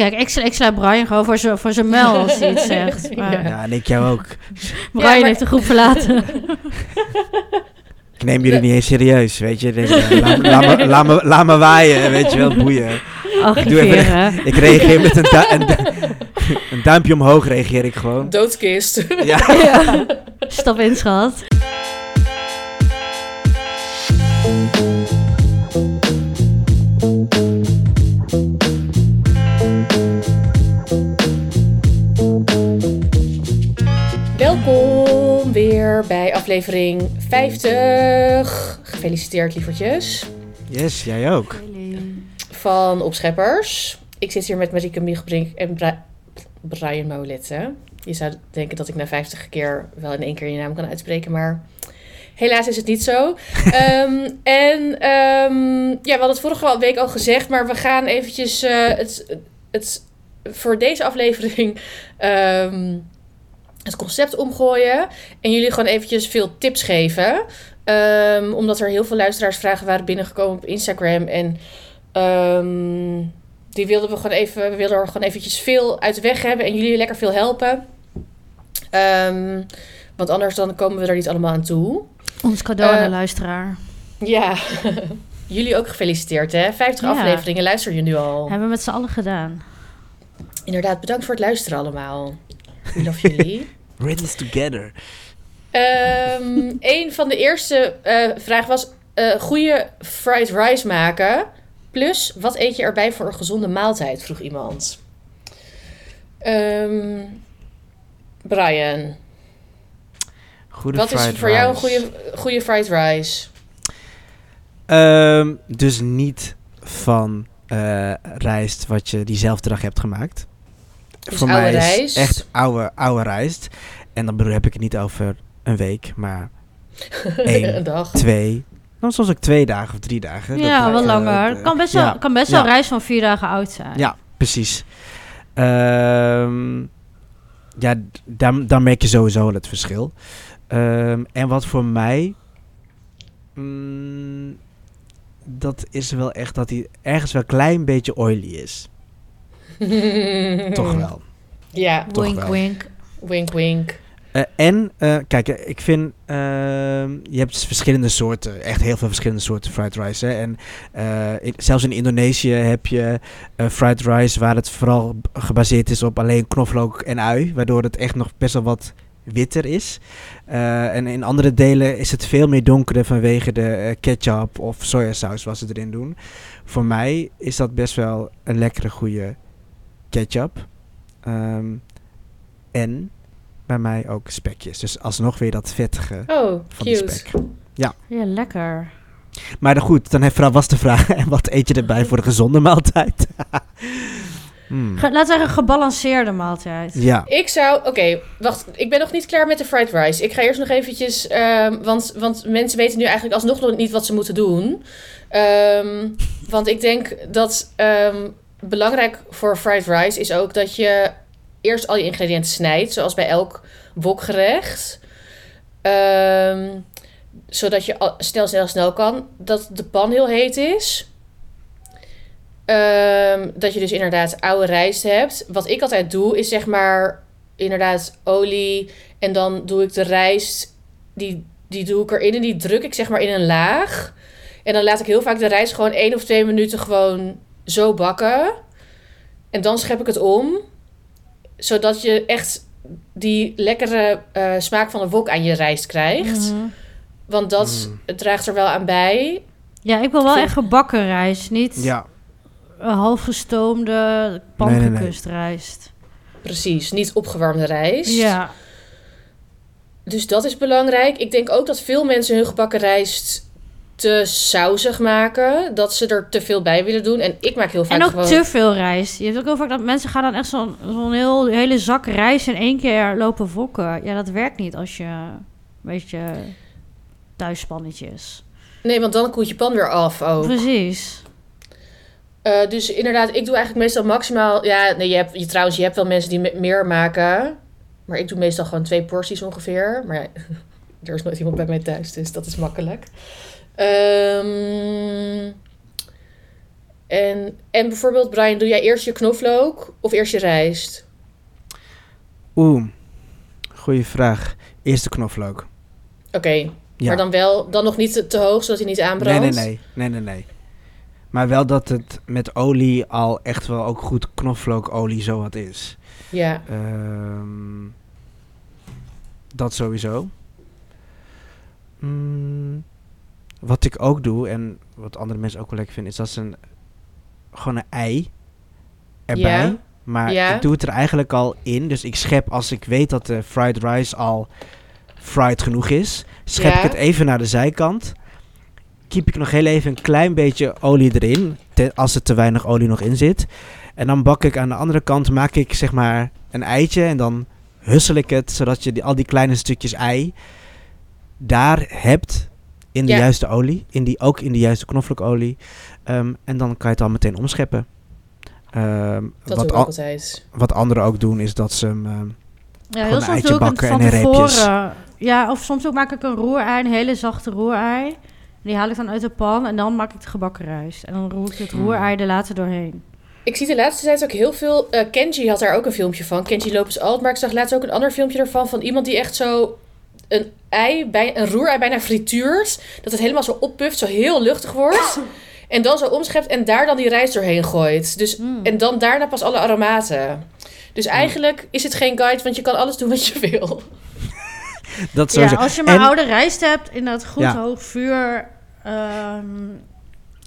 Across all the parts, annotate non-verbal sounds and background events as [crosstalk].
Kijk, ik, sla- ik sla Brian gewoon voor zijn voor zijn [laughs] mel als hij iets zegt. Maar Ja. En ik jou ook. [laughs] Brian Ja, maar- heeft de groep verlaten. [laughs] Ik neem jullie niet eens serieus, weet je. Eh, laat, me- laat, me, laat, me, laat me waaien, weet je wel, boeien. Archiveren. Ik reageer met een, du- een, du- een duimpje omhoog, reageer ik gewoon. Doodkist. Ja. Ja. Stap in, schat. Welkom weer bij aflevering 50. Gefeliciteerd, lievertjes. Yes, jij ook. Van Opscheppers. Ik zit hier met Marieke Miegebrink en Bra- Brian Moletten. Je zou denken dat ik na 50 keer wel in één keer je naam kan uitspreken, maar helaas is het niet zo. [laughs] Ehm, en ehm, ja, we hadden het vorige week al gezegd, maar we gaan eventjes eh, het, het voor deze aflevering ehm, het concept omgooien en jullie gewoon eventjes veel tips geven. Ehm, omdat er heel veel luisteraarsvragen waren binnengekomen op Instagram en Ehm, die wilden we gewoon even, we wilden er gewoon eventjes veel uit de weg hebben en jullie lekker veel helpen. Ehm, want anders dan komen we er niet allemaal aan toe. Ons cadeau aan Eh, de luisteraar. Ja, [laughs] jullie ook gefeliciteerd hè. 50 Ja. afleveringen luister je nu al. Hebben we met z'n allen gedaan. Inderdaad, bedankt voor het luisteren allemaal. We love jullie. [laughs] Riddles together. Ehm een van de eerste eh vragen was: eh goede fried rice maken. Plus, wat eet je erbij voor een gezonde maaltijd? Vroeg iemand. Ehm, Brian, Goede wat is voor jou een goede, goede fried rice? Ehm, dus niet van eh, rijst wat je diezelfde dag hebt gemaakt. Dus Voor oude mij is rijst? echt oude, oude rijst. En dan bedoel, heb ik het niet over een week, maar [laughs] een dag. twee, dan soms ook twee dagen of drie dagen. ja, Dat, wel langer. eh, kan best, ja, wel, kan best wel ja. reis van vier dagen oud zijn. Ja, precies. Ehm, ja, dan, dan merk je sowieso het verschil. Ehm, en wat voor mij... mm, dat is wel echt dat hij ergens wel een klein beetje oily is. Toch wel. Ja, toch wink, wel. wink. wink wink. Eh, en, eh, kijk, eh, ik vind, ehm, je hebt dus verschillende soorten, echt heel veel verschillende soorten fried rice. Hè? En eh, in- zelfs in Indonesië heb je eh, fried rice waar het vooral gebaseerd is op alleen knoflook en ui, waardoor het echt nog best wel wat witter is. Eh, en in andere delen is het veel meer donkerder vanwege de ketchup of sojasaus wat ze erin doen. Voor mij is dat best wel een lekkere, goede ketchup. Ehm, en bij mij ook spekjes. Dus alsnog weer dat vettige Oh, van die cute. spek. Ja, lekker. Maar dan goed, dan heeft was de vraag: en [laughs] wat eet je erbij voor de gezonde [laughs] maaltijd? Hmm. Ge- laat zeggen, gebalanceerde maaltijd. Ja, Ik zou... Oké, wacht. Ik ben nog niet klaar met de fried rice. Ik ga eerst nog eventjes... ehm, want, want mensen weten nu eigenlijk alsnog nog niet wat ze moeten doen. Ehm, want ik denk dat ehm, belangrijk voor fried rice is ook dat je eerst al je ingrediënten snijdt. Zoals bij elk wokgerecht. Ehm, zodat je al- snel, snel, snel kan. Dat de pan heel heet is. Ehm, dat je dus inderdaad oude rijst hebt. Wat ik altijd doe, is zeg maar inderdaad olie. En dan doe ik de rijst, die, die doe ik erin en die druk ik zeg maar in een laag. En dan laat ik heel vaak de rijst gewoon één of twee minuten gewoon zo bakken. En dan schep ik het om. Zodat je echt die lekkere eh, smaak van de wok aan je rijst krijgt. Mhm. Want dat Mm. het draagt er wel aan bij. Ja, ik wil wel Vind- echt gebakken rijst. Niet ja. een half gestoomde, pangekust rijst. Precies, niet opgewarmde rijst. Ja. Dus dat is belangrijk. Ik denk ook dat veel mensen hun gebakken rijst te sausig maken. Dat ze er te veel bij willen doen. En ik maak heel vaak En ook gewoon... te veel rijst. Je hebt ook heel vaak dat mensen gaan dan echt zo'n zo'n heel, hele zak rijst in één keer lopen wokken. Ja, dat werkt niet als je een beetje thuisspannetjes. Nee, want dan koelt je pan weer af ook. Precies. Eh, dus inderdaad, ik doe eigenlijk meestal maximaal... Ja, nee, je hebt, je, trouwens, je hebt wel mensen die me- meer maken. Maar ik doe meestal gewoon twee porties ongeveer. Maar ja, [laughs] er is nooit iemand bij mij thuis, dus dat is makkelijk. Ehm, En, en bijvoorbeeld, Brian, doe jij eerst je knoflook of eerst je rijst? Oeh, goeie vraag. Eerste knoflook. Oké, Ja. maar dan wel, dan nog niet te, te hoog, zodat hij niet nee, aanbrandt? nee, nee, nee, nee, nee. Maar wel dat het met olie al echt wel ook goed knoflookolie zo wat is. Ja, Ehm, dat sowieso. Mm, wat ik ook doe, en wat andere mensen ook wel lekker vinden, is dat ze een, gewoon een ei erbij. Ja. Maar Ja. ik doe het er eigenlijk al in. Dus ik schep als ik weet dat de fried rice al fried genoeg is, schep Ja. ik het even naar de zijkant. Kiep ik nog heel even een klein beetje olie erin, te- als er te weinig olie nog in zit. En dan bak ik aan de andere kant, maak ik zeg maar een eitje en dan hussel ik het, zodat je die, al die kleine stukjes ei daar hebt in de Ja. juiste olie, in die, ook in de juiste knoflookolie. Ehm, en dan kan je het al meteen omscheppen. Ehm, dat wat, ik a- ook altijd. wat anderen ook doen, is dat ze hem... ehm, Ja, heel een soms doe ik het van tevoren. Ja, of soms ook maak ik een roerei, een hele zachte roerei. Die haal ik dan uit de pan en dan maak ik de gebakken rijst. En dan roer ik het Mm. roerei er later doorheen. Ik zie de laatste tijd ook heel veel... eh, Kenji had daar ook een filmpje van. Kenji Lopez Alt. Maar ik zag laatst ook een ander filmpje ervan. Van iemand die echt zo een ei, bij, een roerei bijna frituurt. Dat het helemaal zo oppuft. Zo heel luchtig wordt. En dan zo omschept en daar dan die rijst doorheen gooit. Dus, Mm. En dan daarna pas alle aromaten. Dus eigenlijk is het geen guide, want je kan alles doen wat je wil. [laughs] dat Ja, als je maar En- oude rijst hebt in dat goed Ja. hoog vuur ehm,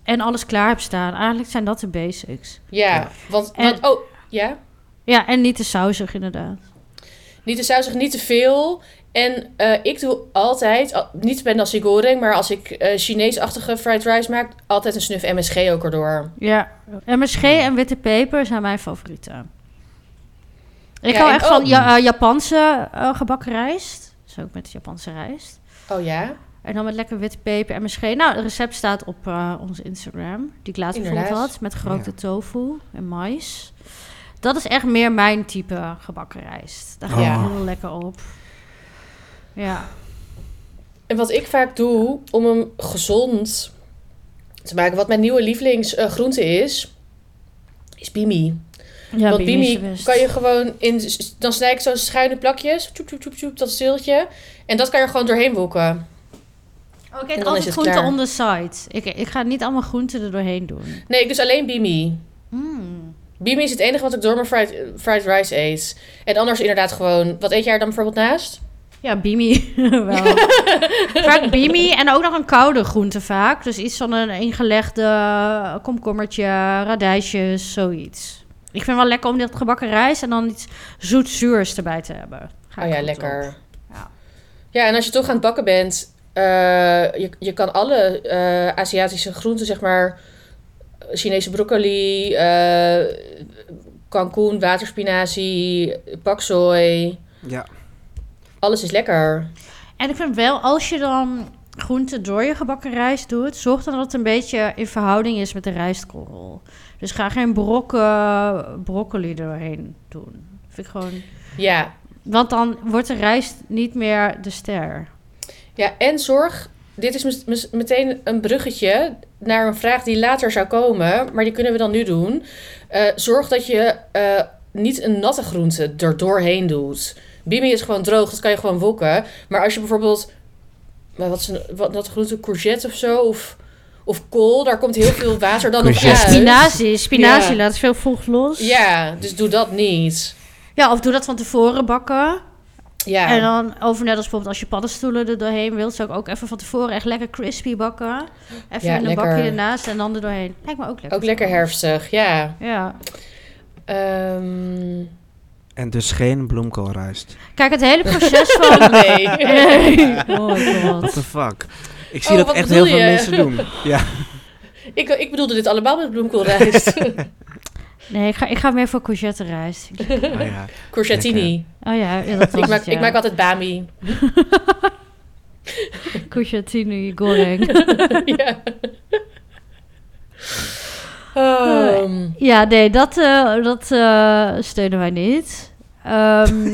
en alles klaar hebt staan. Eigenlijk zijn dat de basics. Ja, Ja. want... En- want oh, ja? Ja, en niet te sausig inderdaad. Niet te sausig, niet te veel. En eh, ik doe altijd, al- niet bij nasi goreng, maar als ik eh Chinees-achtige fried rice maak, altijd een snuf MSG ook erdoor. Ja, MSG en witte peper zijn mijn favorieten. Ik Ja, hou echt van ja, eh, Japanse gebakken rijst. Dus ook met Japanse rijst. Oh ja? En dan met lekker witte peper en MSG. Nou, het recept staat op eh onze Instagram. Die ik laatst bijvoorbeeld Inderdaad. had. Met gerookte Ja. tofu en mais. Dat is echt meer mijn type gebakken rijst. Daar ga ik Ja. heel lekker op. Ja. En wat ik vaak doe om hem gezond te maken, wat mijn nieuwe lievelingsgroente is, is bimi. ja Want bimi kan je gewoon in, dan snij ik zo schuine plakjes, tjoep, tjoep, tjoep, tjoep, dat stiltje. En dat kan je er gewoon doorheen woeken. Oh, ik eet altijd groenten klaar. on the side. Ik, ik ga niet allemaal groenten er doorheen doen. Nee, ik dus alleen bimi. Mm. Bimi is het enige wat ik door mijn fried, fried rice eet. En anders inderdaad gewoon... Wat eet jij er dan bijvoorbeeld naast? Ja, bimi [laughs] wel. [laughs] vaak bimi en ook nog een koude groente vaak. Dus iets van een ingelegde komkommertje, radijsjes, zoiets. Ik vind wel lekker om dit gebakken rijst en dan iets zoet-zuurs erbij te hebben. Ga Oh ja, lekker. Ja. Ja, en als je toch aan het bakken bent... eh, je, je kan alle eh, Aziatische groenten, zeg maar... Chinese broccoli, eh kalkoen, waterspinazie, paksoi. Ja. Alles is lekker. En ik vind wel, als je dan groente door je gebakken rijst doet, zorg dan dat het een beetje in verhouding is met de rijstkorrel. Dus ga geen brokken broccoli doorheen doen. Vind ik gewoon... Ja, Want dan wordt de rijst niet meer de ster. Ja, en zorg, dit is meteen een bruggetje naar een vraag die later zou komen, maar die kunnen we dan nu doen. Eh, zorg dat je eh, niet een natte groente er doorheen doet. Bimi is gewoon droog, dat kan je gewoon wokken. Maar als je bijvoorbeeld, maar wat is een wat natte groente, courgette of zo, of, of kool, daar komt heel veel water dan Courgette. uit. Spinazie, spinazie Ja. laat veel vocht los. Ja, dus doe dat niet. Ja, of doe dat van tevoren bakken. Ja, En dan over net als bijvoorbeeld als je paddenstoelen er doorheen wilt, zou ik ook even van tevoren echt lekker crispy bakken. Even Ja, in een lekker. bakje ernaast en dan er doorheen. Lijkt me ook lekker. ook lekker herfstig, ja. Ja. Ehm, En dus geen bloemkoolrijst. Kijk, het hele proces van... [laughs] nee. [laughs] Oh my god. What the fuck? Ik zie Oh, dat echt heel veel je? mensen doen. [laughs] Ja. Ik, ik bedoelde dit allemaal met bloemkoolrijst. Nee, ik ga, ik ga meer voor courgette rijst. Oh, ja. Courgettini. Oh ja, ja dat was Ik maak, het, ja. ik maak altijd bami. Courgettini goreng. ja. Ehm, Ja, nee, dat, eh, dat eh, steunen wij niet. Ehm, [laughs]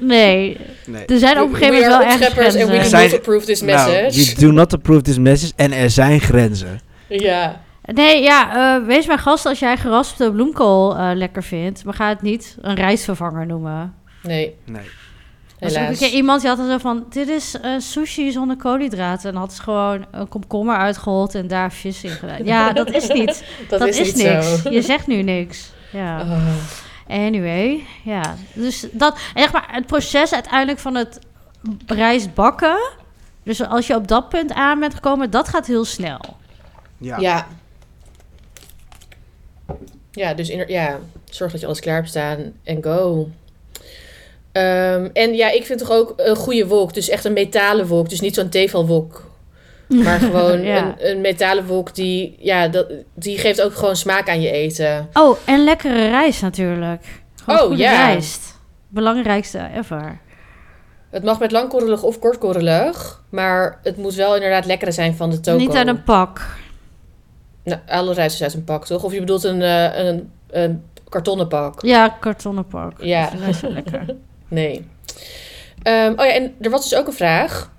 nee, Nee. er zijn op een gegeven we moment wel opscheppers and we do grenzen. Zijn- not approve this Nou, message. you do not approve this message. En er zijn grenzen. ja. Nee, ja, eh, wees mijn gast als jij geraspte bloemkool eh, lekker vindt. Maar ga het niet een rijstvervanger noemen. Nee, Nee. Er was ook een keer iemand die had er zo van... Dit is eh, sushi zonder koolhydraten. En dan had ze gewoon een komkommer uitgehold en daar vis in gedaan. Ja, dat is niet. [laughs] Dat, dat is, niet niks. zo. [laughs] Je zegt nu niks. Ja. Oh. Anyway, ja. Dus dat, zeg maar, het proces uiteindelijk van het rijst bakken. Dus als je op dat punt aan bent gekomen, dat gaat heel snel. Ja. Ja. Ja, dus inder- ja, zorg dat je alles klaar hebt staan en go. Ehm, en ja, ik vind toch ook een goede wok. Dus echt een metalen wok. Dus niet zo'n tevelwok. [laughs] Maar gewoon Ja. een, een metalen wok die, ja, dat, die geeft ook gewoon smaak aan je eten. Oh, en lekkere rijst natuurlijk. Gewoon Oh, goede ja. rijst. Belangrijkste ever. Het mag met langkorrelig of kortkorrelig. Maar het moet wel inderdaad lekkere zijn van de toko. Niet uit een pak. Nou, alle rijst is uit een pak, toch? Of je bedoelt een, eh, een, een kartonnen pak? Ja, kartonnen pak. Ja. Dat is lekker. [laughs] Nee. Ehm, oh ja, en er was dus ook een vraag.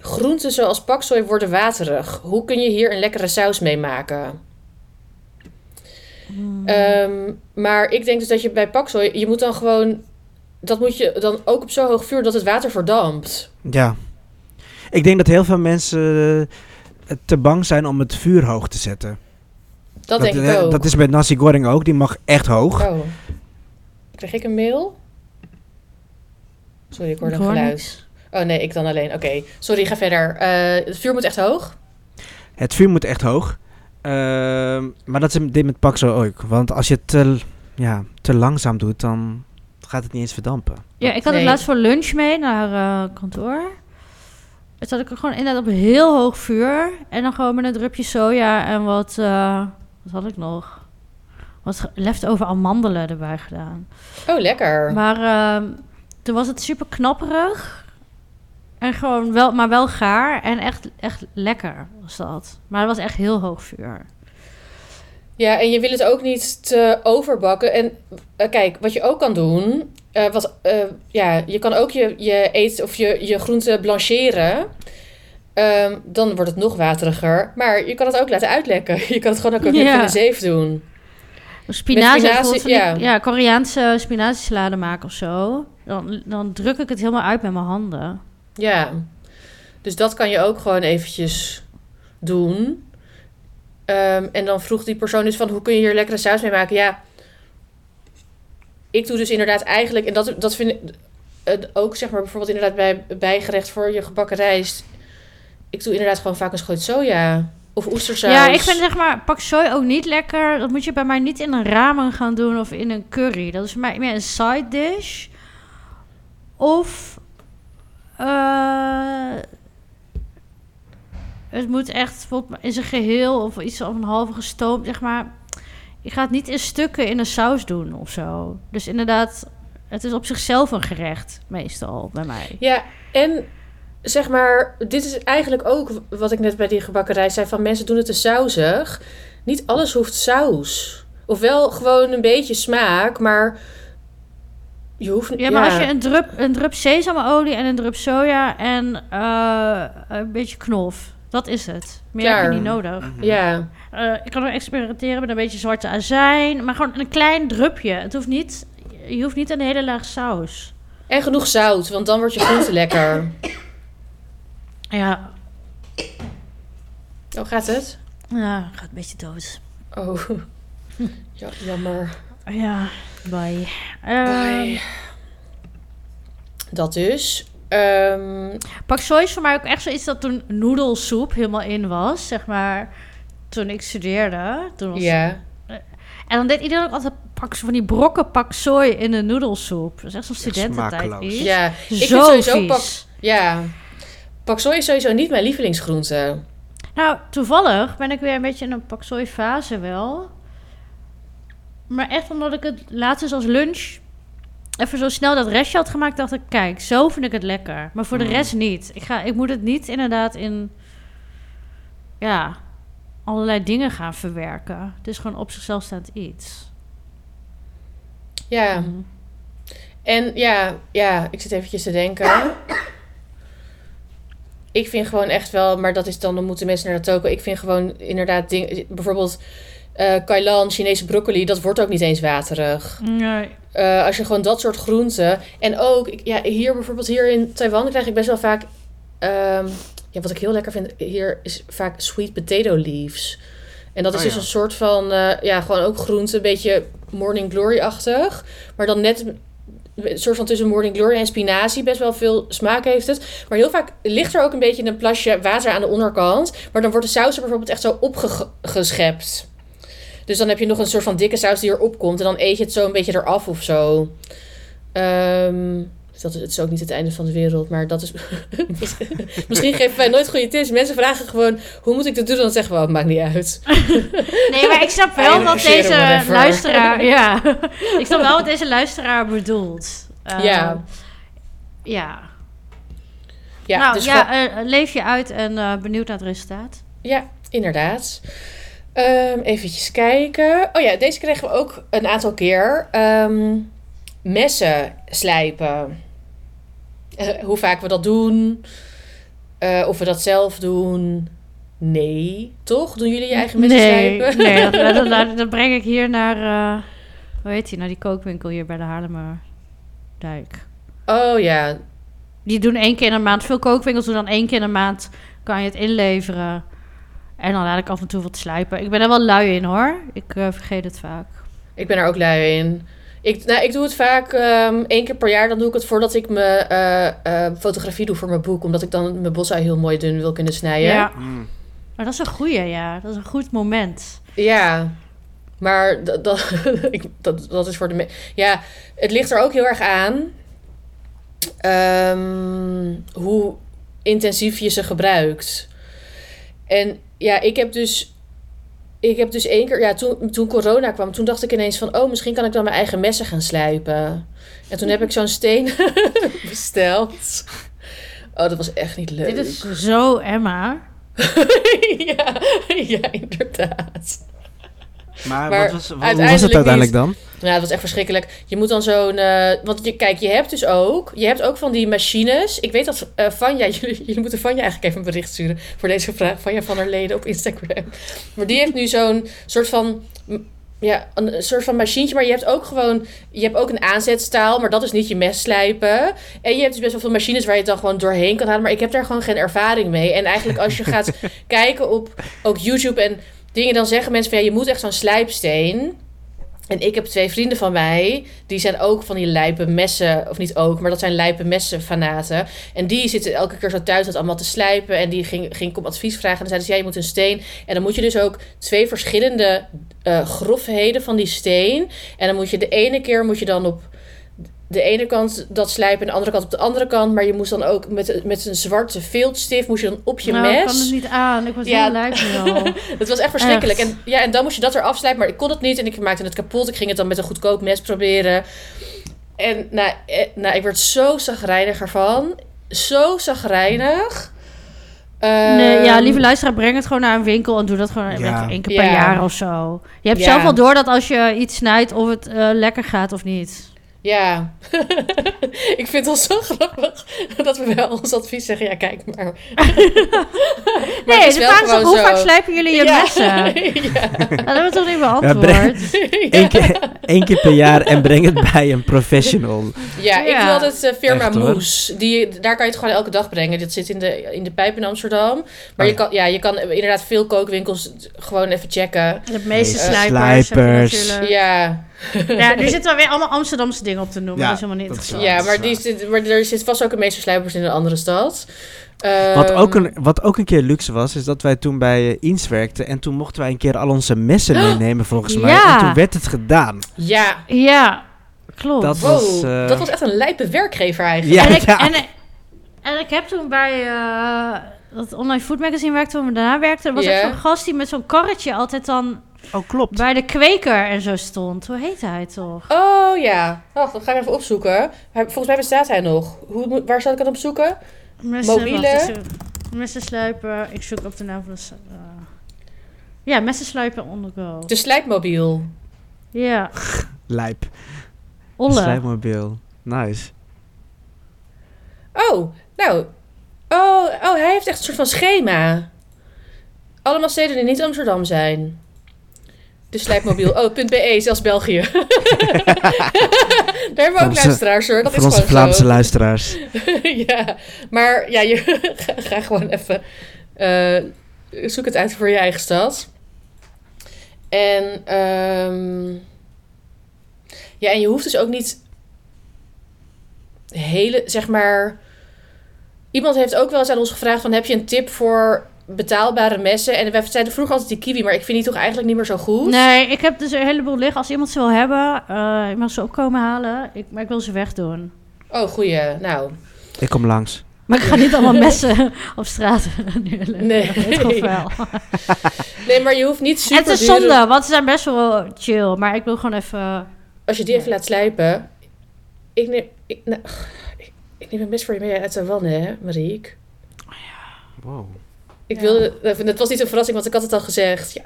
Groenten zoals paksoi worden waterig. Hoe kun je hier een lekkere saus mee maken? Hmm. Ehm, maar ik denk dus dat je bij paksoi... Je moet dan gewoon... Dat moet je dan ook op zo hoog vuur dat het water verdampt. Ja. Ik denk dat heel veel mensen eh, te bang zijn om het vuur hoog te zetten. Dat, denk ik ook. Dat is bij nasi goreng ook. Die mag echt hoog. Oh. Kreeg ik een mail? Sorry, ik hoorde Ik een hoor geluid. Oh nee, ik dan alleen. Oké, sorry, ga verder. Eh, het vuur moet echt hoog? Het vuur moet echt hoog. Ehm, maar dat is dit met Paxo ook. Want als je het te, ja, te langzaam doet, dan gaat het niet eens verdampen. Ja, ik had Nee. het laatst voor lunch mee naar eh, kantoor. Dus had ik er gewoon inderdaad op heel hoog vuur. En dan gewoon met een drupje soja en wat... eh, wat had ik nog? Wat leftover amandelen erbij gedaan. Oh, lekker. Maar ehm, toen was het super knapperig. En gewoon wel, maar wel gaar. En echt, echt lekker was dat. Maar het was echt heel hoog vuur. Ja, en je wil het ook niet te overbakken. En eh, kijk, wat je ook kan doen. eh, wat, eh, ja, je kan ook je, je eten of je, je groenten blancheren. Ehm, dan wordt het nog wateriger. Maar je kan het ook laten uitlekken. [laughs] Je kan het gewoon ook even Ja. in de zeef doen. Spinazie, spinazie, ja. ja. Koreaanse spinaziesalade maken of zo. Dan, dan druk ik het helemaal uit met mijn handen. Ja. Dus dat kan je ook gewoon eventjes doen. Ehm, en dan vroeg die persoon dus van... hoe kun je hier lekkere saus mee maken? Ja, ik doe dus inderdaad eigenlijk... en dat, dat vind ik ook zeg maar bijvoorbeeld inderdaad bij bijgerecht voor je gebakken rijst... ik doe inderdaad gewoon vaak een schoot soja of oestersaus. Ja, ik vind zeg maar pak soy ook niet lekker. Dat moet je bij mij niet in een ramen gaan doen of in een curry. Dat is voor mij meer een side dish. Of eh, het moet echt in zijn geheel of iets van een halve gestoomd, zeg maar. Je gaat niet in stukken in een saus doen of zo. Dus inderdaad, het is op zichzelf een gerecht meestal bij mij. Ja, en zeg maar, dit is eigenlijk ook wat ik net bij die gebakken rijst zei: van mensen doen het te sausig. Niet alles hoeft saus. Ofwel gewoon een beetje smaak, maar je hoeft Ja, maar als je een drup, een drup sesamolie en een drup soja en eh, een beetje knof, dat is het. Meer heb je Klaar. niet nodig. Ja, Eh, ik kan ook experimenteren met een beetje zwarte azijn, maar gewoon een klein drupje. Het hoeft niet, je hoeft niet een hele laag saus. en genoeg zout, want dan wordt je groente [coughs] lekker. Ja, Oh, gaat het? ja gaat een beetje dood. Oh, [laughs] ja, jammer. Ja, bye. Eh, Bye. Dat dus. Ehm, Pak soy is voor mij ook echt zoiets dat toen noedelsoep helemaal in was, zeg maar. Toen ik studeerde. Toen was ja. En dan deed iedereen ook altijd pak, van die brokken pak soy in een noedelsoep. Dat is echt zo'n studententijd iets. ja, ik Zo vind sowieso vies. pak, ja. Pak soja is sowieso niet mijn lievelingsgroente. Nou, toevallig ben ik weer een beetje in een pak soy fase wel. Maar echt omdat ik het laatst eens als lunch even zo snel dat restje had gemaakt, dacht ik, kijk, zo vind ik het lekker. Maar voor de Mm. rest niet. Ik, ga, ik moet het niet inderdaad in, ja, allerlei dingen gaan verwerken. Het is gewoon op zichzelf staand iets. Ja. Mhm. En ja, ja, ik zit eventjes te denken. ik vind gewoon echt wel, maar dat is dan, dan moeten mensen naar de toko. Ik vind gewoon inderdaad, ding, bijvoorbeeld eh kailan, Chinese broccoli, dat wordt ook niet eens waterig. Nee. Eh, als je gewoon dat soort groenten. En ook, ik- ja, hier bijvoorbeeld hier in Taiwan krijg ik best wel vaak. ehm, ja, wat ik heel lekker vind hier is vaak sweet potato leaves. En dat is Oh, dus ja. een soort van, eh, ja, gewoon ook groente, een beetje morning glory-achtig. Maar dan net een soort van tussen morning glory en spinazie. Best wel veel smaak heeft het. Maar heel vaak ligt er ook een beetje een plasje water aan de onderkant. Maar dan wordt de saus er bijvoorbeeld echt zo opgeschept. Dus dan heb je nog een soort van dikke saus die erop komt. En dan eet je het zo een beetje eraf of zo. Ehm, dat is, het is ook niet het einde van de wereld. Maar dat is... [laughs] Misschien geven wij nooit goede tips. Mensen vragen gewoon... Hoe moet ik dat doen? Dan zeggen we... "Oh, Het maakt niet uit. [laughs] Nee, maar ik snap wel regeren, deze whatever. luisteraar... [laughs] Ja, ik snap wel wat deze luisteraar bedoelt. Eh, Ja. Ja. Ja, nou, dus ja, eh, leef je uit en eh, benieuwd naar het resultaat. Ja, inderdaad. Ehm eventjes kijken. Oh ja, deze kregen we ook een aantal keer. Ehm, messen slijpen. Eh, hoe vaak we dat doen. Eh, of we dat zelf doen. Nee, toch? Doen jullie je eigen messen nee, slijpen? nee dat, [laughs] dat, dat- dat breng ik hier naar... eh, hoe heet die? Naar die kookwinkel hier bij de Haarlemmerdijk. Oh ja, Die doen één keer in een maand. Veel kookwinkels doen dan één keer in een maand. Kan je het inleveren. En dan laat ik af en toe wat slijpen. Ik ben er wel lui in hoor. Ik eh, vergeet het vaak. ik ben er ook lui in. Ik, nou, ik doe het vaak ehm, één keer per jaar. Dan doe ik het voordat ik mijn eh, eh, fotografie doe voor mijn boek. Omdat ik dan mijn bosui heel mooi dun wil kunnen snijden. Ja. Mm. Maar dat is een goeie, ja. Dat is een goed moment. Ja, maar dat, dat, [laughs] ik, dat, dat is voor de... me- Ja, het ligt er ook heel erg aan ehm, hoe intensief je ze gebruikt. En ja, ik heb dus... Ik heb dus één keer... Ja, toen, toen corona kwam, toen dacht ik ineens van... Oh, misschien kan ik dan mijn eigen messen gaan slijpen. En toen heb ik zo'n steen [laughs] besteld. Oh, dat was echt niet leuk. Dit is zo Emma. [laughs] ja, ja, inderdaad. Maar, Maar wat was, wat, was uiteindelijk het uiteindelijk dan? Ja, dat was echt verschrikkelijk. Je moet dan zo'n... eh, want je, kijk, je hebt dus ook... Je hebt ook van die machines. Ik weet dat eh Vanja... [laughs] Jullie, jullie moeten Vanja eigenlijk even een bericht sturen... voor deze vraag. Vanja van der Leden op Instagram. Maar die heeft nu zo'n soort van... Ja, een soort van machientje. Maar je hebt ook gewoon... Je hebt ook een aanzetstaal. Maar dat is niet je mes slijpen. En je hebt dus best wel veel machines... waar je het dan gewoon doorheen kan halen. Maar ik heb daar gewoon geen ervaring mee. En eigenlijk als je gaat [laughs] kijken op ook YouTube en dingen... dan zeggen mensen van... Ja, je moet echt zo'n slijpsteen... En ik heb twee vrienden van mij, die zijn ook van die lijpe messen, of niet ook, maar dat zijn lijpe messen fanaten. En die zitten elke keer zo thuis dat allemaal te slijpen. En die ging, ging ik advies vragen. En dan zeiden ze, ja, je moet een steen. En dan moet je dus ook twee verschillende eh, grofheden van die steen. En dan moet je de ene keer moet je dan op de ene kant dat slijpen en de andere kant op de andere kant. Maar je moest dan ook met, met een zwarte viltstift, moest je dan op je nou, ik mes. kan het niet aan. Ik was Ja. heel lui nu al. Het was echt verschrikkelijk. Echt. En, ja, en dan moest je dat eraf slijpen, maar ik kon het niet en ik maakte het kapot. Ik ging het dan met een goedkoop mes proberen. En nou, eh, nou ik werd zo zagrijnig ervan. Zo zagrijnig. Nee, ja, Ehm, lieve luisteraar, breng het gewoon naar een winkel en doe dat gewoon Ja. één keer Ja. per jaar of zo. Je hebt Ja. zelf wel door dat als je iets snijdt of het eh, lekker gaat of niet. Ja. [laughs] ik vind het al zo grappig dat we wel ons advies zeggen. Ja, kijk maar. [laughs] Maar het Nee, is de wel vraag is gewoon toch, hoe zo. vaak slijpen jullie je Ja. messen? [laughs] ja. Dat hebben we toch niet beantwoord? breng- Eén keer, één keer per jaar en breng het bij een professional. Ja, ik Ja. doe altijd eh, firma. Moes. Die, daar kan je het gewoon elke dag brengen. Dit zit in de, in de pijp in Amsterdam. Maar Oh, je, kan, ja, je kan inderdaad veel kookwinkels gewoon even checken. De meeste Eh, slijpers. slijpers. Ja, [laughs] Ja, nu zitten we weer allemaal Amsterdamse dingen op te noemen. Ja, dat is helemaal niet interessant. ja maar, die zit, maar er zit vast ook een meester slijpers in een andere stad. Wat Ehm, ook, een, wat ook een keer luxe was, is dat wij toen bij eh, Eens werkten. En toen mochten wij een keer al onze messen [gasps] meenemen, volgens mij. En toen werd het gedaan. Ja, Ja, klopt. Dat wow, was, eh, dat was echt een lijpe werkgever eigenlijk. Ja, en, ik, ja. en, en ik heb toen bij eh, dat online food magazine werkte, waar we daarna werkten, er was Ja. echt zo'n gast die met zo'n karretje altijd dan Oh, klopt. bij de kweker en zo stond. Hoe heette hij toch? Oh ja, wacht, dat ga ik even opzoeken. Hij- Volgens mij bestaat hij nog. Hoe, waar zal ik het opzoeken? Messen, Mobiele? wacht, ik zoek- Messen sluipen. Ik zoek op de naam van de... eh, ja, messen sluipen on the go. De slijpmobiel. Ja, Lijp. Olle. Slijpmobiel. Nice. Oh, nou, Oh, oh, hij heeft echt een soort van schema. Allemaal steden die niet Amsterdam zijn. De slijpmobiel. Oh, .be, zelfs België. [laughs] Daar hebben we ook luisteraars hoor. Dat Voor is onze Vlaamse zo. luisteraars. [laughs] ja, maar ja, je ga, [laughs] ga gewoon even eh, zoek het uit voor je eigen stad. En ehm, ja, en je hoeft dus ook niet hele, zeg maar. Iemand heeft ook wel eens aan ons gevraagd: van, heb je een tip voor betaalbare messen? En wij zeiden vroeger altijd die kiwi, maar ik vind die toch eigenlijk niet meer zo goed. Nee, ik heb dus een heleboel liggen. Als iemand ze wil hebben, eh je mag ze opkomen halen. Ik, maar ik wil ze wegdoen. Oh, goeie. Nou, Ik kom langs. Maar ik ga niet allemaal messen [laughs] op straat [laughs] neerleggen. Nee. Dat toch wel. [laughs] nee, maar je hoeft niet En super het is zonde, want ze zijn best wel chill. Maar ik wil gewoon even... Als je die even laat slijpen. Ik neem, ik, nou, ik, ik neem een mes voor je mee uit de wannen, hè, Marieke. Wow. Ik Ja. wilde, het was niet een verrassing, want ik had het al gezegd. Ja.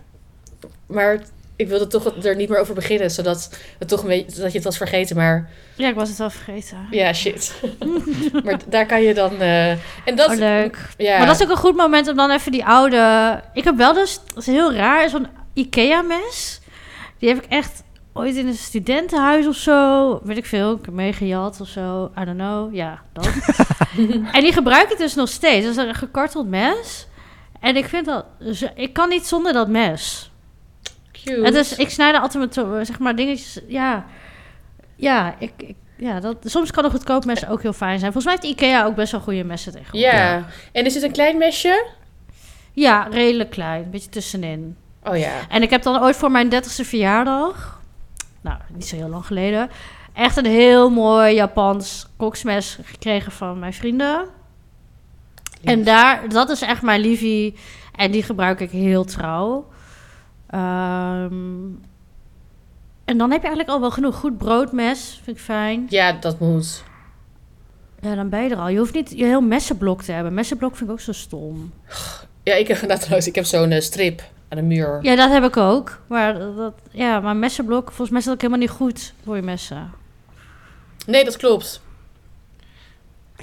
Maar ik wilde toch er niet meer over beginnen, zodat, het toch een beetje, dat je het was vergeten. Maar Ja, ik was het wel vergeten. ja, shit. [laughs] maar daar kan je dan... eh, en dat, Oh, leuk. Ja. Maar dat is ook een goed moment om dan even die oude... Ik heb wel dus, dat is heel raar, zo'n Ikea-mes. Die heb ik echt ooit in een studentenhuis of zo, weet ik veel, ik heb meegejat of zo, I don't know. Ja, dat. [laughs] en die gebruik ik dus nog steeds. Dat is een gekarteld mes. En ik vind dat... Ik kan niet zonder dat mes. cute. En dus ik snij er altijd met, zeg maar, dingetjes... Ja, ja, ik... ik ja, dat, soms kan een goedkoop mes ook heel fijn zijn. Volgens mij heeft Ikea ook best wel goede messen tegenwoordig. ja. En is het een klein mesje? Ja, redelijk klein. Een beetje tussenin. Oh ja. En ik heb dan ooit voor mijn 30ste verjaardag, nou, niet zo heel lang geleden, echt een heel mooi Japans koksmes gekregen van mijn vrienden. En daar, dat is echt mijn liefie. En die gebruik ik heel trouw. Ehm, en dan heb je eigenlijk al wel genoeg. Goed broodmes, vind ik fijn. Ja, dat moet. Ja, dan ben je er al. Je hoeft niet je heel messenblok te hebben. Messenblok vind ik ook zo stom. Ja, ik heb, [laughs] trouwens, ik heb zo'n eh, strip aan de muur. Ja, dat heb ik ook. Maar, dat, ja, maar messenblok, volgens mij is dat ook helemaal niet goed voor je messen. Nee, dat klopt.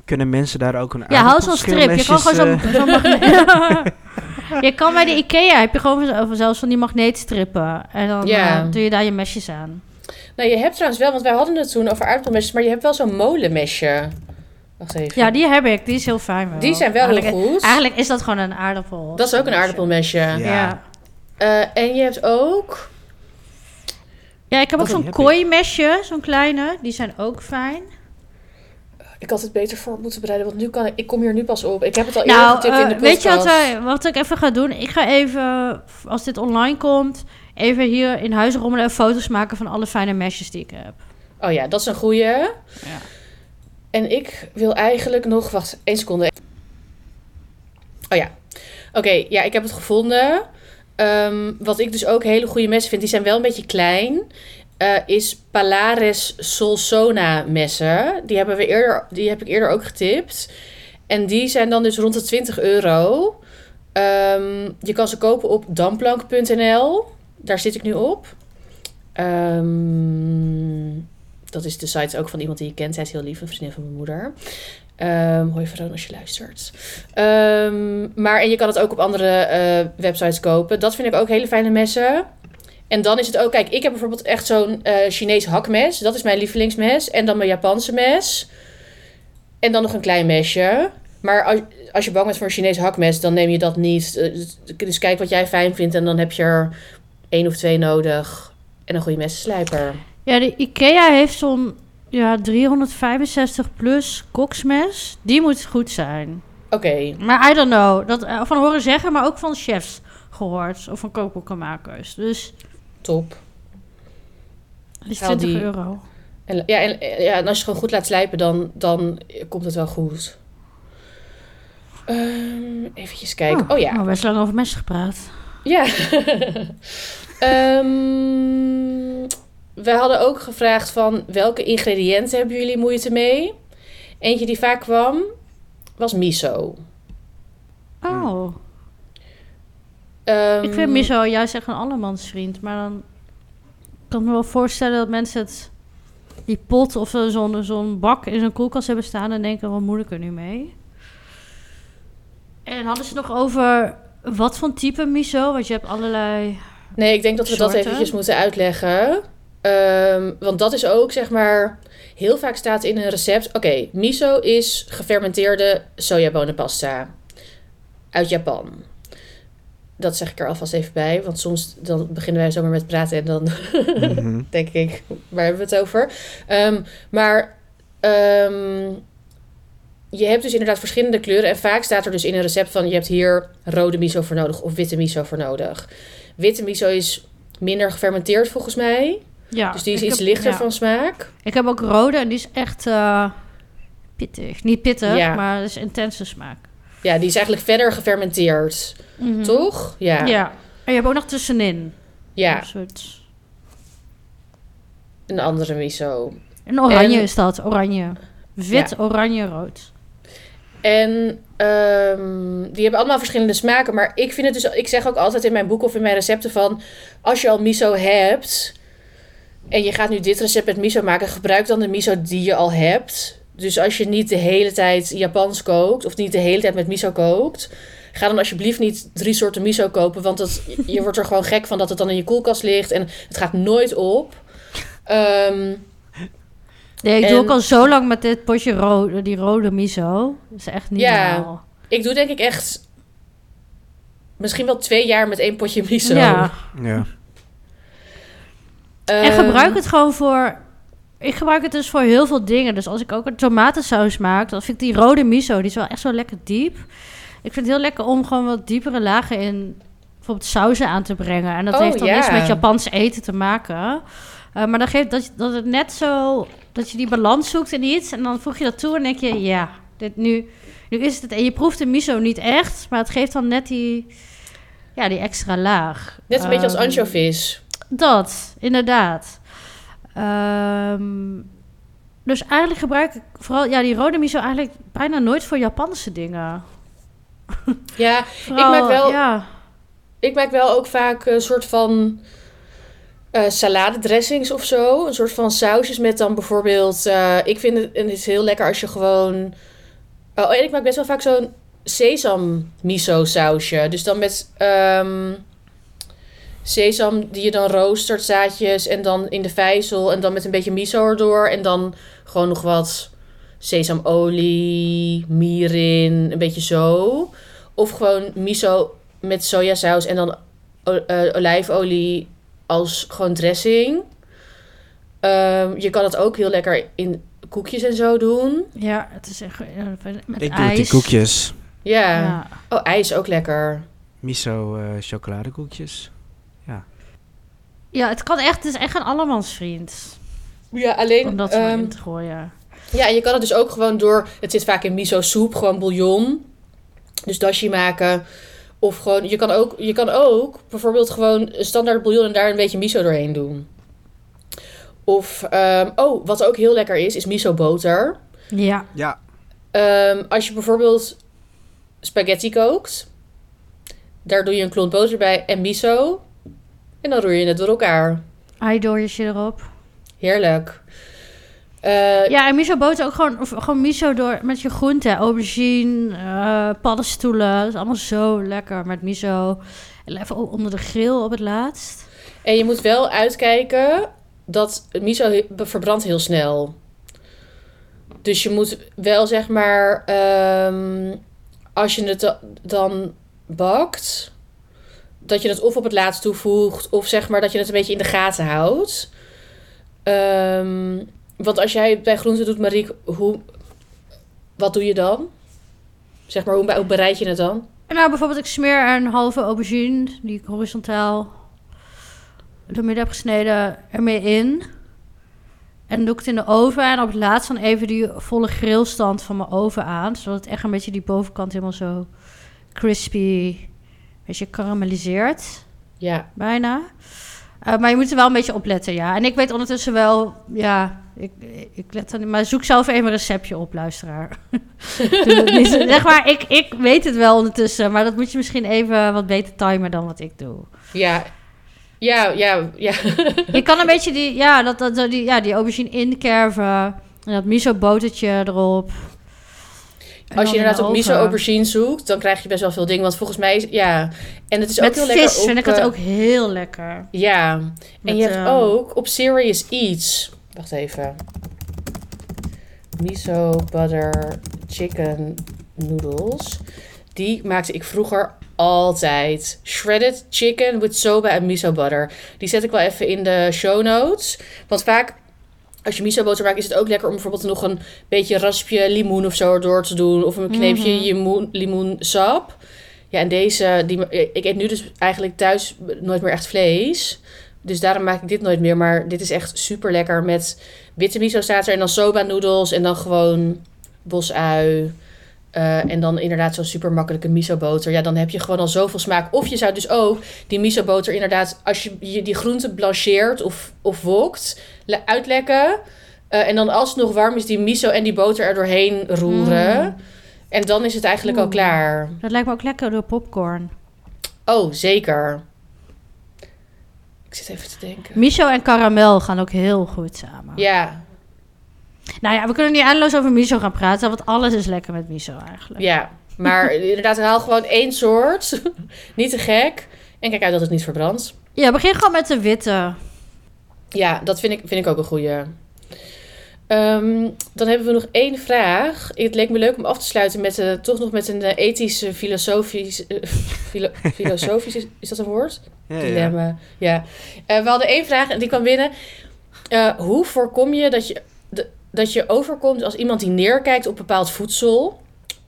Kunnen mensen daar ook een Ja, hou zo'n strip. Je kan gewoon zo'n zo'n magneet... [laughs] [laughs] je kan bij de Ikea, heb je gewoon zelfs van die magneetstrippen. En dan eh, doe je daar je mesjes aan. Nou, je hebt trouwens wel, want wij hadden het toen over aardappelmesjes, maar je hebt wel zo'n molenmesje. Wacht even. Ja, die heb ik. Die is heel fijn wel. Die zijn wel heel goed. Eigenlijk is dat gewoon een aardappel. Dat is ook een aardappelmesje. Ja. Eh, en je hebt ook... Ja, ik heb ook zo'n kooimesje, zo'n kleine. Die zijn ook fijn. Ik had het beter voor moeten bereiden, want nu kan ik... Ik kom hier nu pas op. Ik heb het al eerder Nou, getipt eh, in de podcast. weet je wat, wij, wat ik even ga doen? Ik ga even, als dit online komt, even hier in huis rommelen en foto's maken van alle fijne mesjes die ik heb. Oh ja, dat is een goeie. Ja. En ik wil eigenlijk nog... Wacht, één seconde. Oh ja. Oké, ja, ik heb het gevonden. Ehm, wat ik dus ook hele goede messen vind, die zijn wel een beetje klein. Eh, is Palares Solsona messen. Die, hebben we eerder, die heb ik eerder ook getipt. En die zijn dan dus rond de 20 euro. Ehm, je kan ze kopen op damplank.nl. Daar zit ik nu op. Ehm, dat is de site ook van iemand die je kent. Zij is heel lief, een vriendin van mijn moeder. Ehm hoi Veron als je luistert. Maar en je kan het ook op andere eh, websites kopen. Dat vind ik ook hele fijne messen. En dan is het ook, kijk, ik heb bijvoorbeeld echt zo'n eh Chinees hakmes. Dat is mijn lievelingsmes. En dan mijn Japanse mes. En dan nog een klein mesje. Maar als, als je bang bent voor een Chinees hakmes, dan neem je dat niet. Eh, dus- Dus kijk wat jij fijn vindt. En dan heb je er één of twee nodig. En een goede messenslijper. Ja, de Ikea heeft zo'n ja, 365 plus koksmes. Die moet goed zijn. Oké. Maar I don't know. Dat eh, van horen zeggen, maar ook van chefs gehoord. Of van kookboekenmakers. Dus Top. dat is Haal 20 die- euro. En, ja, en, ja, en als je het gewoon goed laat slijpen, dan, dan komt het wel goed. Ehm eventjes kijken. Oh, ja. Oh, best lang over messen gepraat. Ja. [laughs] Ehm, we hadden ook gevraagd van welke ingrediënten hebben jullie moeite mee? Eentje die vaak kwam was miso. Oh. Ehm, Ik vind miso juist echt een allemansvriend. Maar dan kan ik me wel voorstellen dat mensen het... Die pot of zo'n zo'n bak in zo'n koelkast hebben staan... en denken, wat moet ik er nu mee? En hadden ze nog over wat voor type miso? Want je hebt allerlei... Nee, ik denk dat we dat eventjes moeten uitleggen. Ehm, want dat is ook, zeg maar, heel vaak staat in een recept... Oké, miso is gefermenteerde sojabonenpasta uit Japan. Dat zeg ik er alvast even bij, want soms dan beginnen wij zomaar met praten en dan Mhm. [laughs] denk ik, waar hebben we het over? Ehm, maar ehm, je hebt dus inderdaad verschillende kleuren. En vaak staat er dus in een recept van... je hebt hier rode miso voor nodig of witte miso voor nodig. Witte miso is minder gefermenteerd volgens mij. Ja, dus die is iets heb- lichter ja. van smaak. Ik heb ook rode en die is echt eh, pittig. Niet pittig, Ja. maar het is intense smaak. Ja, die is eigenlijk verder gefermenteerd. Mhm. Toch? Ja. Ja. En je hebt ook nog tussenin. Ja, Een soort... een andere miso. Een oranje En- is dat, oranje. Wit, oranje, rood. En ehm, die hebben allemaal verschillende smaken. Maar ik vind het dus... Ik zeg ook altijd in mijn boek of in mijn recepten van... Als je al miso hebt... En je gaat nu dit recept met miso maken... Gebruik dan de miso die je al hebt. Dus als je niet de hele tijd Japans kookt... Of niet de hele tijd met miso kookt... Ga dan alsjeblieft niet drie soorten miso kopen. Want dat, je wordt er gewoon gek van dat het dan in je koelkast ligt. En het gaat nooit op. Ehm, Nee, ik En- doe ook al zo lang met dit potje rode, die rode miso. Dat is echt niet Ja. normaal. ik doe denk ik echt... Misschien wel twee jaar met één potje miso. Ja. Ja. En Ehm, gebruik het gewoon voor... Ik gebruik het dus voor heel veel dingen. Dus als ik ook een tomatensaus maak, dan vind ik die rode miso, die is wel echt zo lekker diep. Ik vind het heel lekker om gewoon wat diepere lagen in bijvoorbeeld sauzen aan te brengen. En dat Oh, heeft dan niks met Japans eten te maken. Eh, maar dan geeft dat, dat het net zo... Dat je die balans zoekt in iets. En dan voeg je dat toe en denk je... Ja, dit nu, nu is het... En je proeft de miso niet echt. Maar het geeft dan net die... Ja, die extra laag. Net een beetje als Ehm, anchovies. dat, inderdaad. Ehm, dus eigenlijk gebruik ik vooral ja, die rode miso eigenlijk bijna nooit voor Japanse dingen. [laughs] Ja, Vooral, maak wel- Ja, ik maak wel ook vaak een soort van eh saladedressings of zo. Een soort van sausjes met dan bijvoorbeeld... eh, ik vind het, en het is heel lekker als je gewoon... Oh, en ik maak best wel vaak zo'n sesam miso sausje. Dus dan met ehm, sesam die je dan roostert, zaadjes... en dan in de vijzel en dan met een beetje miso erdoor. En dan gewoon nog wat sesamolie, mirin, een beetje zo... Of gewoon miso met sojasaus en dan eh, olijfolie als gewoon dressing. Ehm, je kan het ook heel lekker in koekjes en zo doen. ja, het is echt ja, met Ik doe het in koekjes. Ja. Ja. Oh, ijs ook lekker. Miso eh, chocoladekoekjes. Ja, het kan echt, het is echt een allemansvriend Ja, alleen... om dat zo ehm, in te gooien. ja, en je kan het dus ook gewoon door... Het zit vaak in miso soep, gewoon bouillon. Dus dashi maken. Of gewoon... Je kan ook, je kan ook bijvoorbeeld gewoon een standaard bouillon... en daar een beetje miso doorheen doen. Of... ehm, oh, wat ook heel lekker is, is miso boter. Ja, Ja. Ehm, als je bijvoorbeeld spaghetti kookt, daar doe je een klont boter bij en miso. En dan roer je het door elkaar. eidooiertje erop. Heerlijk. Eh, Ja, en miso boter ook gewoon, of gewoon miso door met je groenten. Aubergine, eh, paddenstoelen. Dat is allemaal zo lekker met miso. En even onder de grill op het laatst. En je moet wel uitkijken dat miso verbrandt heel snel. Dus je moet wel zeg maar, ehm, als je het da- dan bakt, dat je het of op het laatst toevoegt, of zeg maar dat je het een beetje in de gaten houdt. Ehm, want als jij bij groenten doet, Mariek, hoe, wat doe je dan? Zeg maar, hoe, hoe bereid je het dan? Nou, bijvoorbeeld, ik smeer een halve aubergine, die ik horizontaal door midden heb gesneden, ermee in. En doe ik het in de oven. En op het laatst dan even die volle grillstand van mijn oven aan. Zodat het echt een beetje die bovenkant helemaal zo crispy, een beetje karamelliseert. Ja, Bijna. Eh, maar je moet er wel een beetje op letten, ja. En ik weet ondertussen wel, ja, ik, ik let er niet, maar zoek zelf even een receptje op, luisteraar. [laughs] Niet. Zeg maar, ik, ik weet het wel ondertussen, maar dat moet je misschien even wat beter timen dan wat ik doe. ja, ja, ja, ja. Je kan een beetje die, ja, dat, dat, die, ja, die aubergine inkerven en dat miso botertje erop. Als je inderdaad de op miso aubergine zoekt, dan krijg je best wel veel dingen. Want volgens mij, is- ja. En het is ook heel vis lekker op... vind ik het eh, ook heel lekker. Ja. En Met, je hebt ehm, ook op Serious Eats... Wacht even. Miso butter chicken noodles. Die maakte ik vroeger altijd. Shredded chicken with soba en miso butter. Die zet ik wel even in de show notes. Want vaak, als je miso boter maakt, is het ook lekker om bijvoorbeeld nog een beetje raspje limoen of zo erdoor te doen. Of een kneepje Mhm. limoen, limoensap. Ja, en deze, die, ik eet nu dus eigenlijk thuis nooit meer echt vlees. Dus daarom maak ik dit nooit meer. Maar dit is echt super lekker met witte miso staat er. En dan soba noedels. En dan gewoon bosui. Eh, en dan inderdaad zo'n super makkelijke miso boter. Ja, dan heb je gewoon al zoveel smaak. Of je zou dus ook die miso boter inderdaad... Als je je die groenten blancheert of, of wokt, le- uitlekken. Eh, en dan als het nog warm is, die miso en die boter er doorheen roeren. Mm. En dan is het eigenlijk al Oeh. klaar. Dat lijkt me ook lekker door popcorn. Oh, zeker. Ik zit even te denken. Miso en karamel gaan ook heel goed samen. Ja, Nou ja, we kunnen niet eindeloos over miso gaan praten, want alles is lekker met miso eigenlijk. ja. Maar [laughs] inderdaad, haal gewoon één soort. [laughs] niet te gek. En kijk uit dat het niet verbrandt. Ja, begin gewoon met de witte. Ja, dat vind ik, vind ik ook een goeie. Ehm, dan hebben we nog één vraag. Het leek me leuk om af te sluiten met eh, toch nog met een eh, ethische, filosofisch, eh, [laughs] filo- filosofisch, is, is dat een woord? Ja, ja. Dilemma. Ja. Eh, we hadden één vraag en die kwam binnen. Eh, hoe voorkom je dat je, de- dat je overkomt als iemand die neerkijkt op bepaald voedsel?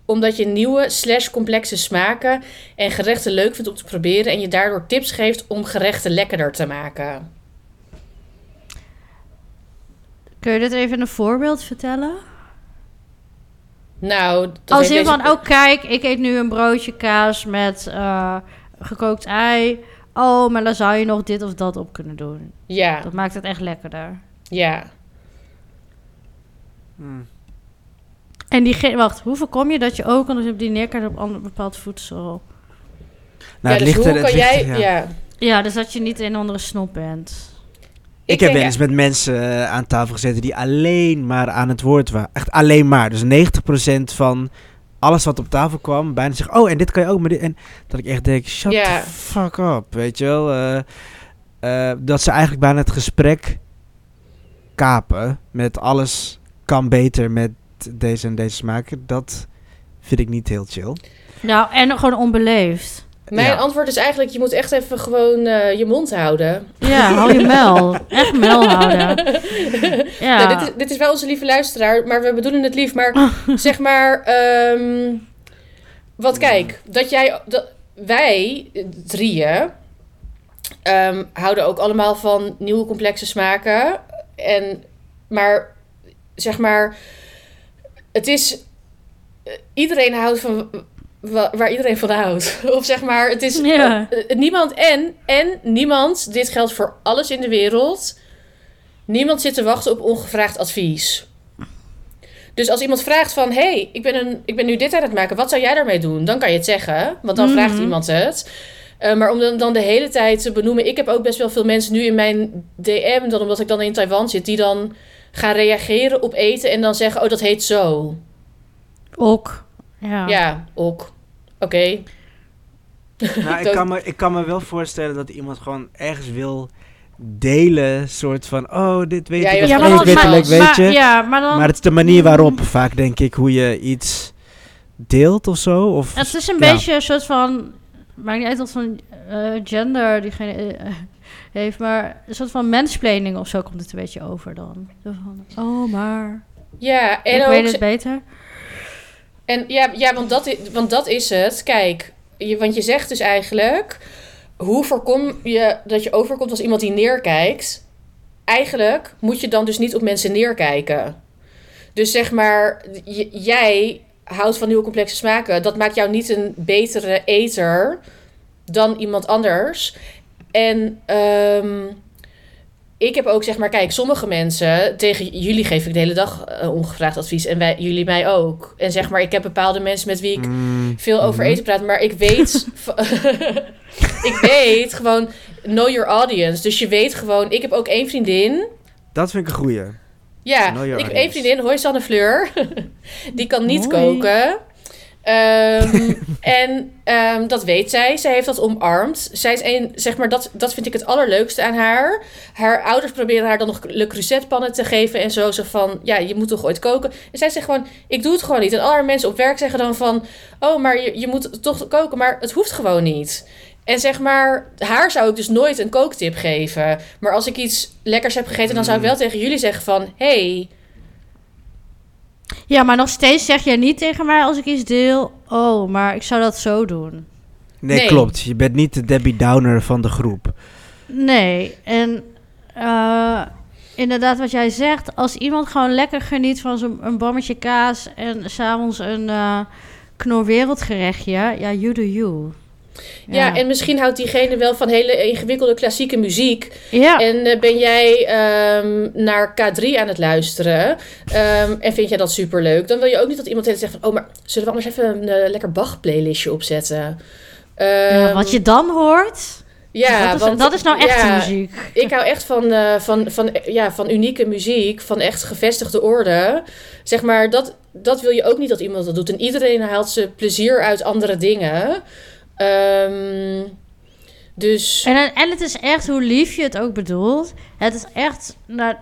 Omdat je nieuwe slash complexe smaken en gerechten leuk vindt om te proberen... en je daardoor tips geeft om gerechten lekkerder te maken. Kun je dit even een voorbeeld vertellen? Nou, Als in deze- van, oh kijk, ik eet nu een broodje kaas met eh, gekookt ei. Oh, maar dan zou je nog dit of dat op kunnen doen. Ja, Dat maakt het echt lekkerder. ja. Hmm. En die, wacht, hoe voorkom je dat je ook je op die neerkijkt op ander bepaald voedsel? Nou, ja, het dus ligt hoe er, het kan ligt jij... ja. ja. Ja, dus dat je niet een andere snop bent. Ik, heb wel eens met mensen eh, aan tafel gezeten die alleen maar aan het woord waren. Echt alleen maar. Dus 90% van alles wat op tafel kwam, bijna zeggen, oh, en dit kan je ook. Maar dit, en dat ik echt denk, shut Ja. the fuck up, weet je wel. Eh, eh, dat ze eigenlijk bijna het gesprek kapen met alles kan beter met deze en deze smaken. Dat vind ik niet heel chill. Nou, en gewoon onbeleefd. Mijn Ja. antwoord is eigenlijk, je moet echt even gewoon eh, je mond houden. Ja, hou je mel. Echt mel houden. [laughs] Ja. Nou, dit, is, dit is wel onze lieve luisteraar, maar we bedoelen het lief. Maar [laughs] zeg maar, ehm wat kijk, dat jij, dat, wij drieën ehm, houden ook allemaal van nieuwe complexe smaken. En, maar zeg maar, het is, eh, iedereen houdt van wa- waar iedereen van houdt. [laughs] Of zeg maar, het is Ja. eh, niemand en, en niemand, dit geldt voor alles in de wereld. Niemand zit te wachten op ongevraagd advies. Dus als iemand vraagt van... hey, ik ben, een, ik ben nu dit aan het maken. Wat zou jij daarmee doen? Dan kan je het zeggen. Want dan Mhm. vraagt iemand het. Eh, maar om dan, dan de hele tijd te benoemen... Ik heb ook best wel veel mensen nu in mijn DM... dan omdat ik dan in Taiwan zit... die dan gaan reageren op eten... en dan zeggen... oh, dat heet zo. Ook. Ja. Ja, ook. Oké. Nou, [laughs] ik, kan me, ik kan me wel voorstellen dat iemand gewoon ergens wil delen, soort van, oh, dit weet Ja, ik, onwetelijk, vals. weet maar, je. Ja, maar dan... Maar het is de manier waarop, vaak denk ik, hoe je iets deelt of zo. Of, Het is een ja. beetje een soort van... Maakt niet uit wat voor eh, gender diegene eh, heeft, maar een soort van mansplaining of zo komt het een beetje over dan. Van, oh, maar... Ja, en ik ook... weet het beter. En ja, ja want, dat is, want dat is het. Kijk, je, want je zegt dus eigenlijk... Hoe voorkom je dat je overkomt als iemand die neerkijkt? Eigenlijk moet je dan dus niet op mensen neerkijken. Dus zeg maar, j- jij houdt van nieuwe complexe smaken. Dat maakt jou niet een betere eter dan iemand anders. En ehm, ik heb ook zeg maar, kijk, sommige mensen, tegen jullie geef ik de hele dag eh, ongevraagd advies en wij, jullie mij ook. En zeg maar, ik heb bepaalde mensen met wie ik Mm, veel over mhm. eten praat, maar ik weet, [laughs] [laughs] ik weet gewoon, know your audience. Dus je weet gewoon, ik heb ook één vriendin. Dat vind ik een goeie. Ja, ik heb één vriendin, hoi Sanne Fleur. [laughs] Die kan niet Hoi. koken. Ehm, [laughs] en ehm, dat weet zij. Zij heeft dat omarmd. Zij is een, zeg maar, dat, dat vind ik het allerleukste aan haar. Haar ouders proberen haar dan nog Le te geven en zo. Zo van, ja, je moet toch ooit koken. En zij zegt gewoon, ik doe het gewoon niet. En alle mensen op werk zeggen dan van, oh, maar je, je moet toch koken. Maar het hoeft gewoon niet. En zeg maar, haar zou ik dus nooit een kooktip geven. Maar als ik iets lekkers heb gegeten, dan zou ik wel tegen jullie zeggen van... hey, Ja, maar nog steeds zeg jij niet tegen mij als ik iets deel... Oh, maar ik zou dat zo doen. Nee, Nee. klopt. Je bent niet de Debbie Downer van de groep. Nee, en eh, inderdaad wat jij zegt... als iemand gewoon lekker geniet van zo'n een bommetje kaas... en s'avonds een eh knorwereldgerechtje... ja, you do you. Ja. en misschien houdt diegene wel van hele ingewikkelde klassieke muziek. Ja. En eh, ben jij ehm, naar K3 aan het luisteren ehm, en vind jij dat superleuk, dan wil je ook niet dat iemand tegen zegt van, oh, maar zullen we anders even een eh, lekker Bach-playlistje opzetten? Ja, Ehm, wat je dan hoort, ja, dat, is, want- dat is nou echte ja, muziek. Ik hou echt van, eh, van, van, ja, van unieke muziek, van echt gevestigde orde. Zeg maar, dat, dat wil je ook niet dat iemand dat doet. En iedereen haalt ze plezier uit andere dingen. Ehm, dus En, en het is echt hoe lief je het ook bedoelt. Het is echt, nou,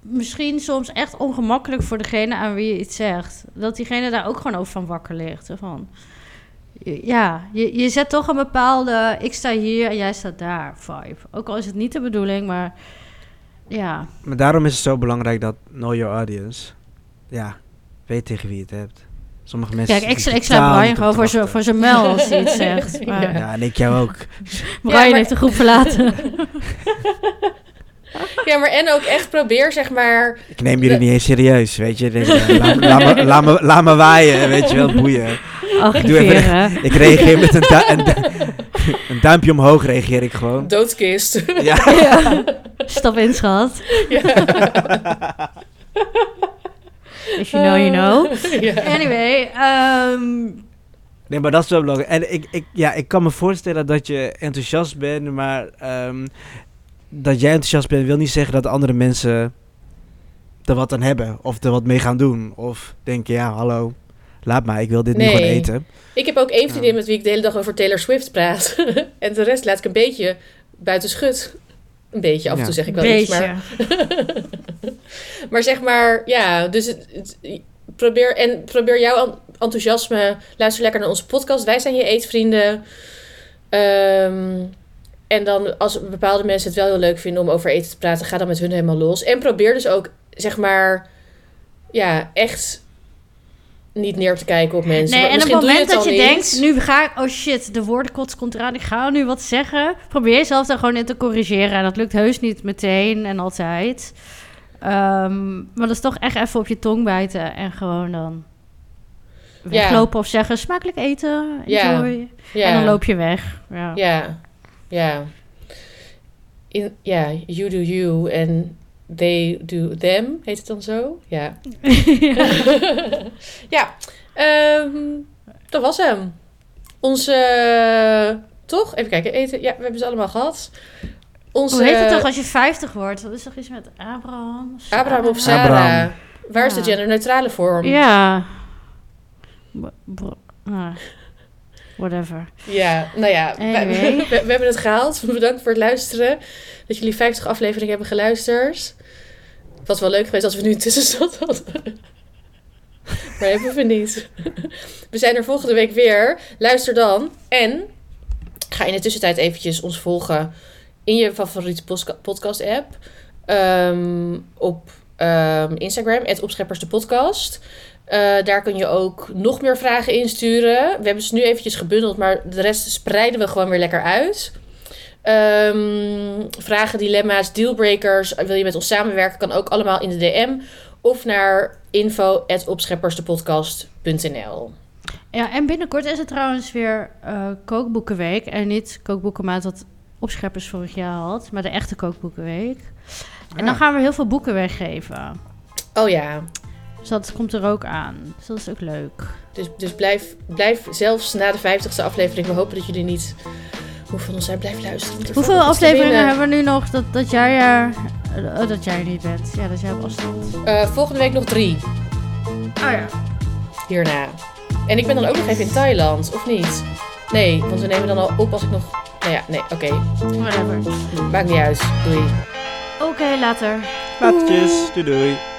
misschien soms echt ongemakkelijk voor degene aan wie je iets zegt. Dat diegene daar ook gewoon over van wakker ligt. Van, ja, je, je zet toch een bepaalde ik sta hier en jij staat daar vibe. Ook al is het niet de bedoeling, maar ja. Maar daarom is het zo belangrijk dat know your audience. Ja, weet tegen wie je het hebt. Sommige mensen... Kijk, ik, ik sla Brian gewoon voor zijn, voor zijn mel als hij iets [laughs] zegt. Maar Ja. Ja, en ik jou ook. [laughs] Brian maar- heeft de groep verlaten. [laughs] ja, maar en ook echt probeer, zeg maar. Ik neem jullie niet eens serieus, weet je. Ik denk, laat, me- laat, me, laat, me, laat me waaien, weet je wel, boeien. Archiveren. Ik reageer met een, du- een, du- een duimpje omhoog, reageer ik gewoon. Doodkist. Ja. Stap in, schat. ja. If you know, you know. [laughs] Anyway, ehm, Nee, maar dat is wel belangrijk. En ik, ik, ja, ik kan me voorstellen dat je enthousiast bent, maar ehm, dat jij enthousiast bent wil niet zeggen dat andere mensen er wat aan hebben. Of er wat mee gaan doen. Of denken, ja, hallo, laat maar, ik wil dit nu Nee. gewoon eten. Ik heb ook één vriendin met wie ik de hele dag over Taylor Swift praat. [laughs] en de rest laat ik een beetje buiten schut. Een beetje, af en Ja. toe zeg ik wel iets. beetje. Maar, [laughs] maar zeg maar, ja, dus het, het- probeer, en probeer jouw en- enthousiasme. Luister lekker naar onze podcast. Wij zijn je eetvrienden. Ehm, en dan als bepaalde mensen het wel heel leuk vinden om over eten te praten, ga dan met hun helemaal los. En probeer dus ook, zeg maar, ja, echt niet neer te kijken op mensen. Nee, Maar en op het moment het dat je denkt, nu ga ik, oh shit, de woordenkots komt eraan, ik ga nu wat zeggen. Probeer jezelf daar gewoon in te corrigeren. En dat lukt heus niet meteen en altijd. Ehm, maar dat is toch echt even op je tong bijten en gewoon dan weglopen of zeggen, smakelijk eten, Ja. enjoy. Ja. En dan loop je weg. Ja. Ja, ja. In, ja, you do you en they do them, heet het dan zo? Ja. [laughs] [laughs] ja, ehm, dat was hem. Onze, toch? Even kijken, eten. Ja, we hebben ze allemaal gehad. Onze, Hoe heet het toch als je 50 wordt? Dat is toch iets met Abraham? Abraham of Sarah? Abraham. Waar is de Ja. genderneutrale vorm? Ja. B- ah, whatever. Ja, nou ja, we, Anyway. [laughs] we- we hebben het gehaald. [laughs] Bedankt voor het luisteren. Dat jullie 50 afleveringen hebben geluisterd. Het was wel leuk geweest als we nu een tussenstand hadden. [laughs] Maar hebben we niet. We zijn er volgende week weer. Luister dan. En ga in de tussentijd eventjes ons volgen in je favoriete podcast-app. Ehm, op ehm, Instagram, het Opscheppers de podcast. Eh, daar kun je ook nog meer vragen insturen. We hebben ze nu eventjes gebundeld, maar de rest spreiden we gewoon weer lekker uit. Ehm, vragen, dilemma's, dealbreakers. Wil je met ons samenwerken? Kan ook allemaal in de DM. Of naar info.opscheppersdepodcast.nl Ja, en binnenkort is het trouwens weer eh, kookboekenweek. En niet kookboekenmaand wat opscheppers vorig jaar had, maar de echte kookboekenweek. En dan Ah. gaan we heel veel boeken weggeven. Oh ja, Dus dat komt er ook aan. Dus dat is ook leuk. dus, dus blijf, blijf zelfs na de 50ste aflevering. We hopen dat jullie niet hoe van ons zijn blijven luisteren. er Hoeveel afleveringen hebben we nu nog dat, dat jij er... eh, dat jij er niet bent. Ja, dat jij op afstand. Eh, volgende week nog drie. Oh ja. hierna. En ik ben dan ook nog even in Thailand, of niet? Nee, want we nemen dan al op als ik nog... Nou ja, nee, oké. Whatever. Maakt niet uit. Doei. Oké, later. Laatjes. Doei doei.